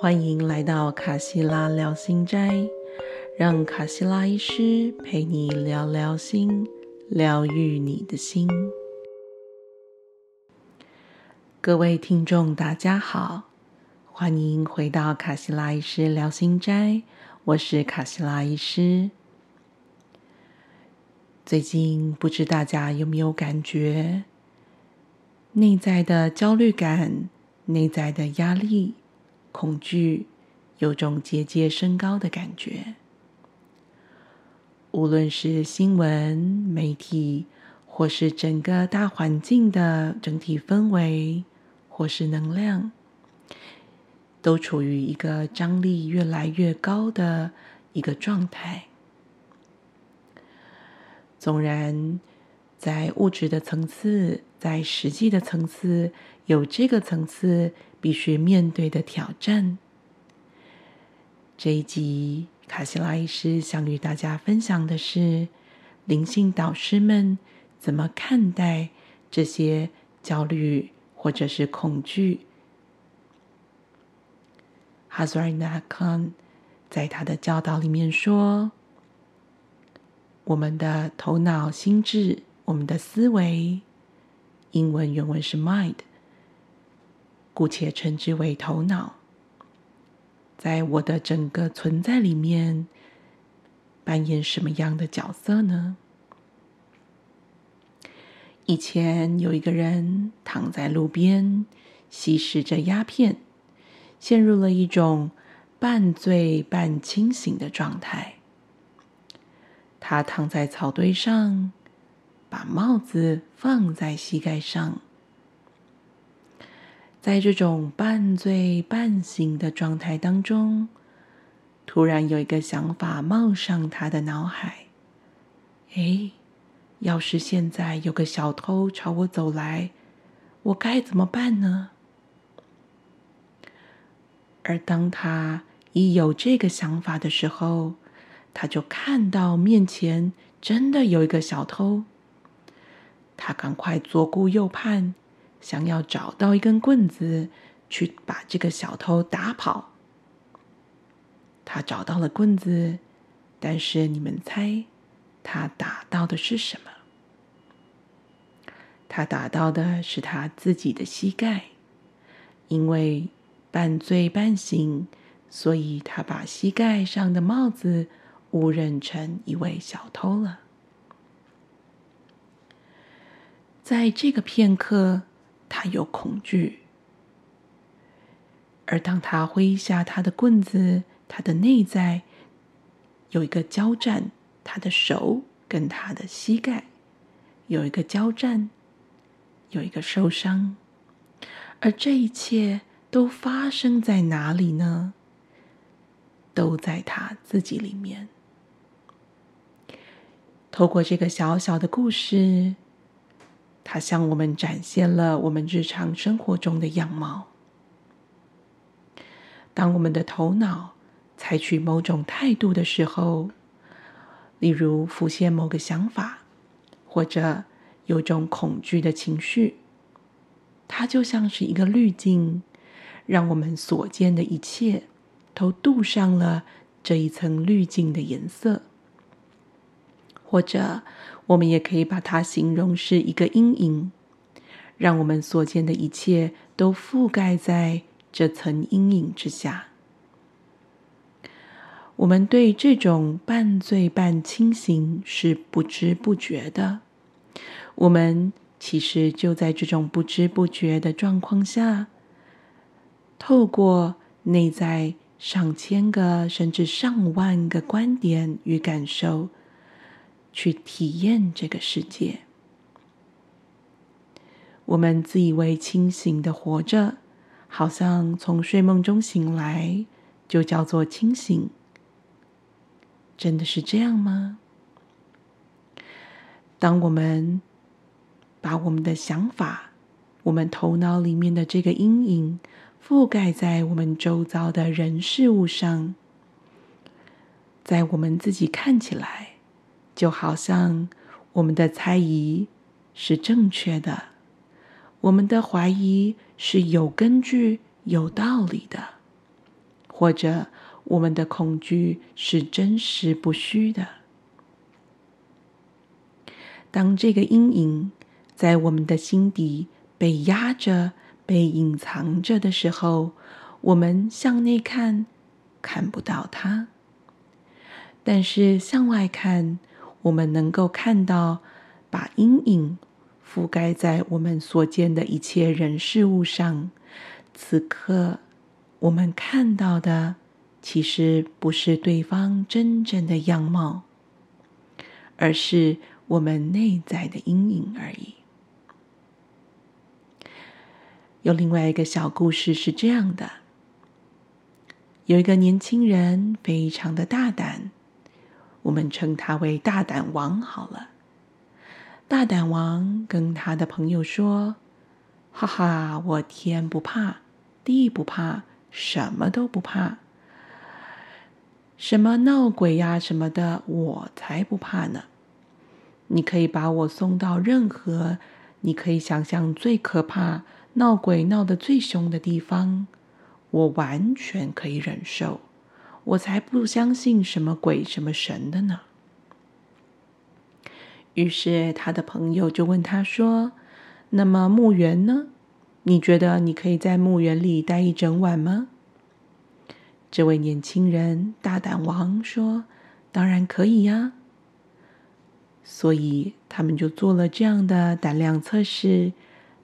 欢迎来到卡西拉聊心斋，让卡西拉医师陪你聊聊心，疗愈你的心。各位听众，大家好，欢迎回到卡西拉医师聊心斋，我是卡西拉医师。最近不知大家有没有感觉，内在的焦虑感、内在的压力。恐惧有种节节升高的感觉，无论是新闻媒体，或是整个大环境的整体氛围，或是能量，都处于一个张力越来越高的一个状态。纵然在物质的层次，在实际的层次，有这个层次。必须面对的挑战。这一集，卡西拉医师想与大家分享的是，灵性导师们怎么看待这些焦虑或者是恐惧。哈苏尔纳康在他的教导里面说：“我们的头脑、心智、我们的思维，英文原文是 mind。”姑且称之为头脑，在我的整个存在里面扮演什么样的角色呢？以前有一个人躺在路边吸食着鸦片，陷入了一种半醉半清醒的状态。他躺在草堆上，把帽子放在膝盖上。在这种半醉半醒的状态当中，突然有一个想法冒上他的脑海：“哎，要是现在有个小偷朝我走来，我该怎么办呢？”而当他一有这个想法的时候，他就看到面前真的有一个小偷。他赶快左顾右盼。想要找到一根棍子去把这个小偷打跑，他找到了棍子，但是你们猜他打到的是什么？他打到的是他自己的膝盖，因为半醉半醒，所以他把膝盖上的帽子误认成一位小偷了。在这个片刻。他有恐惧，而当他挥下他的棍子，他的内在有一个交战，他的手跟他的膝盖有一个交战，有一个受伤，而这一切都发生在哪里呢？都在他自己里面。透过这个小小的故事。它向我们展现了我们日常生活中的样貌。当我们的头脑采取某种态度的时候，例如浮现某个想法，或者有种恐惧的情绪，它就像是一个滤镜，让我们所见的一切都镀上了这一层滤镜的颜色。或者，我们也可以把它形容是一个阴影，让我们所见的一切都覆盖在这层阴影之下。我们对这种半醉半清醒是不知不觉的，我们其实就在这种不知不觉的状况下，透过内在上千个甚至上万个观点与感受。去体验这个世界。我们自以为清醒的活着，好像从睡梦中醒来就叫做清醒。真的是这样吗？当我们把我们的想法、我们头脑里面的这个阴影覆盖在我们周遭的人事物上，在我们自己看起来。就好像我们的猜疑是正确的，我们的怀疑是有根据、有道理的，或者我们的恐惧是真实不虚的。当这个阴影在我们的心底被压着、被隐藏着的时候，我们向内看，看不到它；但是向外看，我们能够看到，把阴影覆盖在我们所见的一切人事物上。此刻，我们看到的，其实不是对方真正的样貌，而是。我们内在的阴影而已。有另外一个小故事是这样的：有一个年轻人非常的大胆，我们称他为大胆王好了。大胆王跟他的朋友说：“哈哈，我天不怕地不怕，什么都不怕，什么闹鬼呀什么的，我才不怕呢。”你可以把我送到任何你可以想象最可怕、闹鬼闹得最凶的地方，我完全可以忍受。我才不相信什么鬼、什么神的呢。于是他的朋友就问他说：“那么墓园呢？你觉得你可以在墓园里待一整晚吗？”这位年轻人大胆王说：“当然可以呀。”所以他们就做了这样的胆量测试。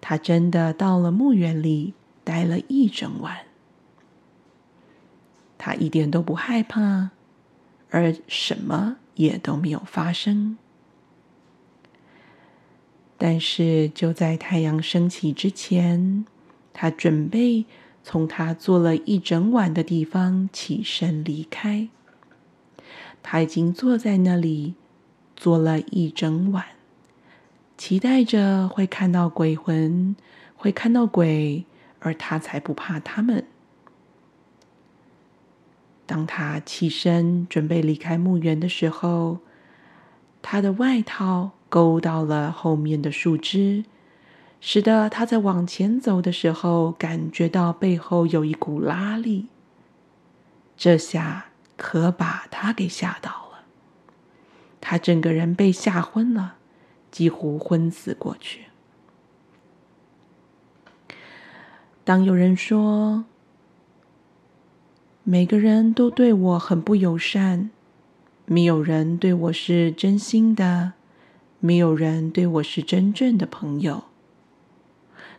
他真的到了墓园里待了一整晚，他一点都不害怕，而什么也都没有发生。但是就在太阳升起之前，他准备从他坐了一整晚的地方起身离开。他已经坐在那里。坐了一整晚，期待着会看到鬼魂，会看到鬼，而他才不怕他们。当他起身准备离开墓园的时候，他的外套勾到了后面的树枝，使得他在往前走的时候感觉到背后有一股拉力。这下可把他给吓到了。他整个人被吓昏了，几乎昏死过去。当有人说每个人都对我很不友善，没有人对我是真心的，没有人对我是真正的朋友。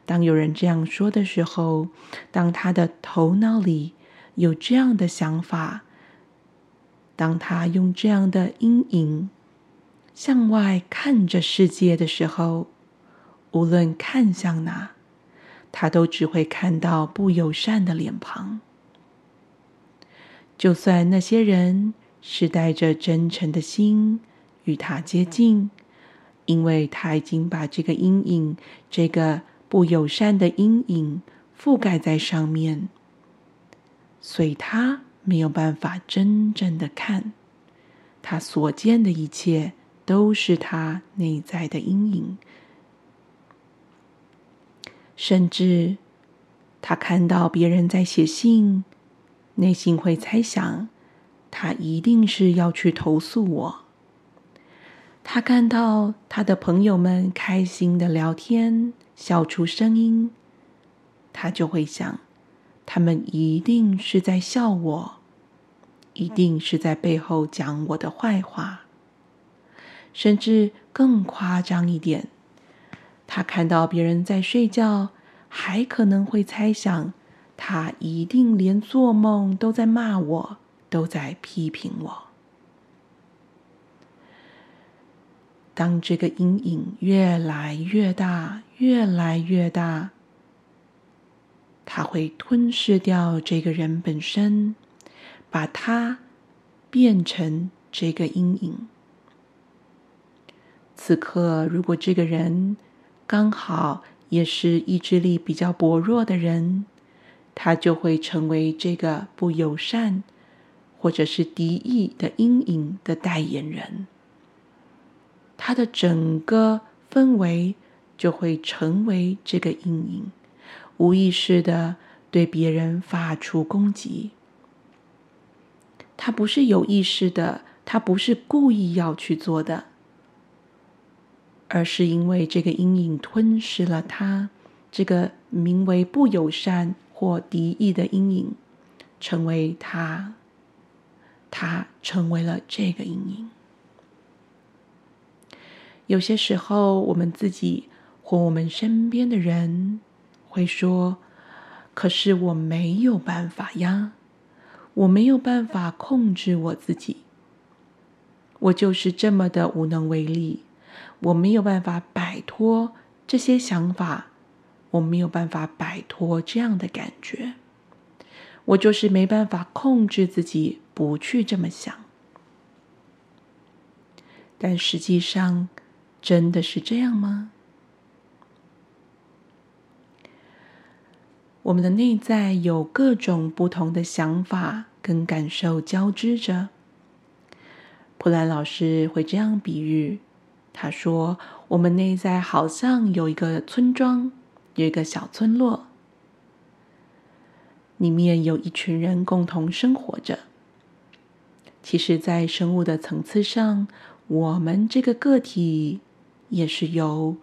当有人这样说的时候，当他的头脑里有这样的想法。当他用这样的阴影向外看着世界的时候，无论看向哪，他都只会看到不友善的脸庞。就算那些人是带着真诚的心与他接近，因为他已经把这个阴影、这个不友善的阴影覆盖在上面，所以他。没有办法真正的看，他所见的一切都是他内在的阴影。甚至他看到别人在写信，内心会猜想，他一定是要去投诉我。他看到他的朋友们开心的聊天，笑出声音，他就会想。他们一定是在笑我，一定是在背后讲我的坏话，甚至更夸张一点，他看到别人在睡觉，还可能会猜想，他一定连做梦都在骂我，都在批评我。当这个阴影越来越大，越来越大。他会吞噬掉这个人本身，把他变成这个阴影。此刻，如果这个人刚好也是意志力比较薄弱的人，他就会成为这个不友善或者是敌意的阴影的代言人。他的整个氛围就会成为这个阴影。无意识的对别人发出攻击，他不是有意识的，他不是故意要去做的，而是因为这个阴影吞噬了他，这个名为不友善或敌意的阴影，成为他，他成为了这个阴影。有些时候，我们自己或我们身边的人会说：“可是我没有办法呀，我没有办法控制我自己，我就是这么的无能为力，我没有办法摆脱这些想法，我没有办法摆脱这样的感觉，我就是没办法控制自己不去这么想。”但实际上，真的是这样吗？我们的内在有各种不同的想法跟感受交织着。普兰老师会这样比喻：他说，我们内在好像有一个村庄，有一个小村落，里面有一群人共同生活着。其实，在生物的层次上，我们这个个体。也是由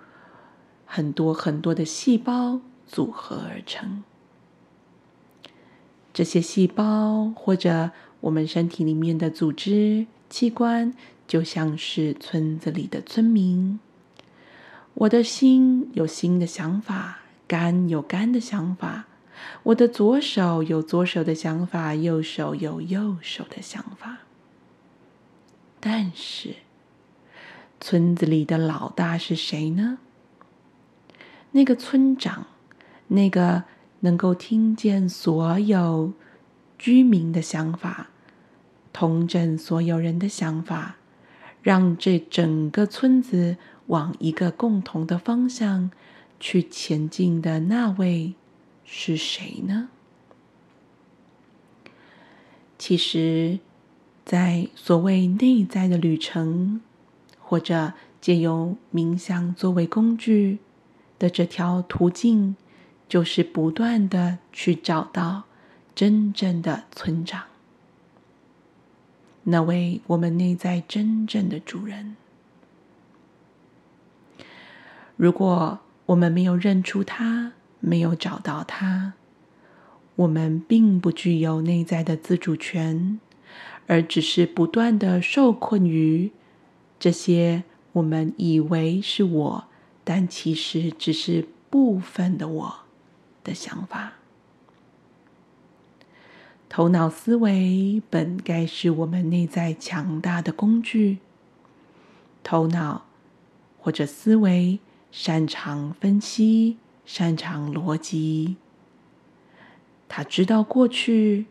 很多很多的细胞组合而成。这些细胞或者我们身体里面的组织器官，就像是村子里的村民。我的心有新的想法，肝有肝的想法。我的左手有左手的想法，右手有右手的想法。但是。村子里的老大是谁呢？那个村长，那个能够听见所有居民的想法，统整所有人的想法，让这整个村子往一个共同的方向去前进的那位是谁呢？其实，在所谓内在的旅程。或者借由冥想作为工具的这条途径，就是不断的去找到真正的村长，那位我们内在真正的主人。如果我们没有认出他，没有找到他，我们并不具有内在的自主权，而只是不断的受困于。这些我们以为是我，但其实只是部分的我的想法。头脑思维本该是我们内在强大的工具。头脑或者思维擅长分析，擅长逻辑，他知道过去，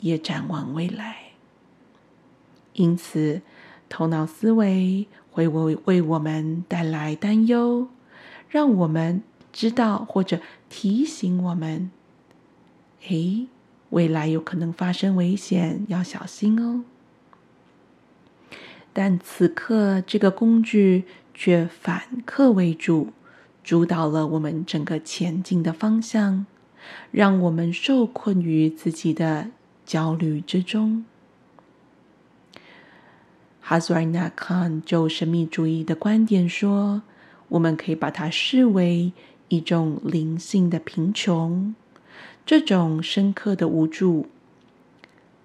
也展望未来，因此。头脑思维会为为我们带来担忧，让我们知道或者提醒我们：诶，未来有可能发生危险，要小心哦。但此刻，这个工具却反客为主，主导了我们整个前进的方向，让我们受困于自己的焦虑之中。哈苏尔纳康就神秘主义的观点说，我们可以把它视为一种灵性的贫穷。这种深刻的无助，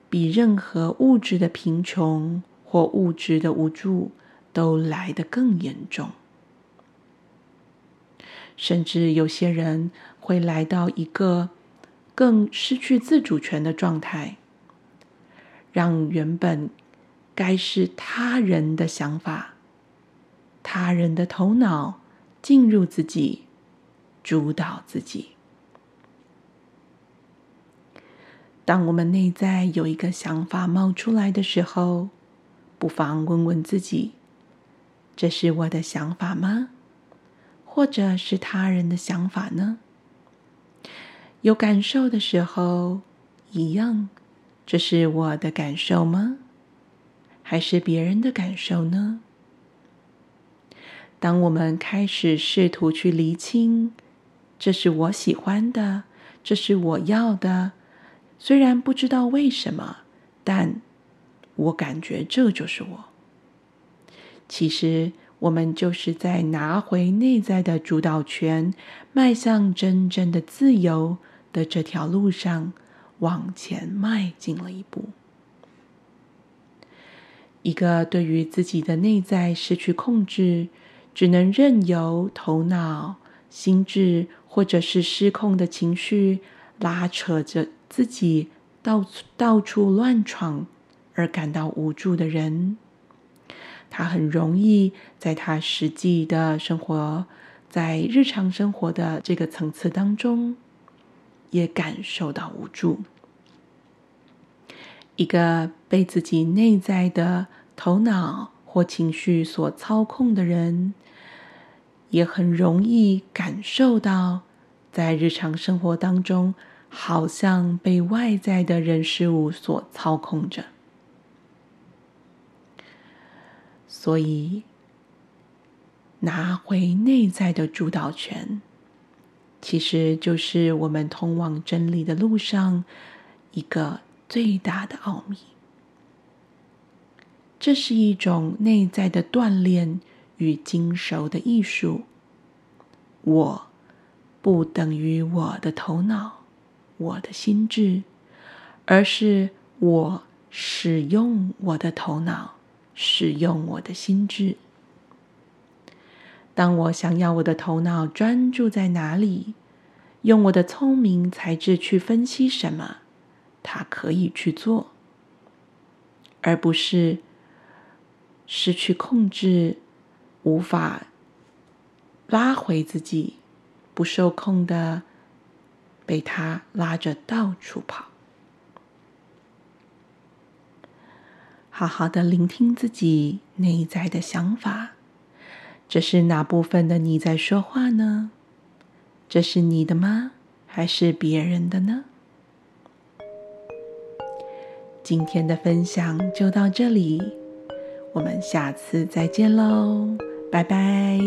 比任何物质的贫穷或物质的无助都来得更严重。甚至有些人会来到一个更失去自主权的状态，让原本。该是他人的想法，他人的头脑进入自己，主导自己。当我们内在有一个想法冒出来的时候，不妨问问自己：这是我的想法吗？或者是他人的想法呢？有感受的时候，一样，这是我的感受吗？还是别人的感受呢？当我们开始试图去厘清，这是我喜欢的，这是我要的，虽然不知道为什么，但我感觉这就是我。其实，我们就是在拿回内在的主导权，迈向真正的自由的这条路上往前迈进了一步。一个对于自己的内在失去控制，只能任由头脑、心智或者是失控的情绪拉扯着自己到到处乱闯而感到无助的人。他很容易在他实际的生活，在日常生活的这个层次当中，也感受到无助。一个被自己内在的头脑或情绪所操控的人，也很容易感受到，在日常生活当中，好像被外在的人事物所操控着。所以，拿回内在的主导权，其实就是我们通往真理的路上一个最大的奥秘。这是一种内在的锻炼与精熟的艺术。我不等于我的头脑、我的心智，而是我使用我的头脑。使用我的心智。当我想要我的头脑专注在哪里，用我的聪明才智去分析什么，它可以去做，而不是失去控制，无法拉回自己，不受控的被他拉着到处跑。好好的聆听自己内在的想法，这是哪部分的你在说话呢？这是你的吗？还是别人的呢？今天的分享就到这里，我们下次再见喽，拜拜。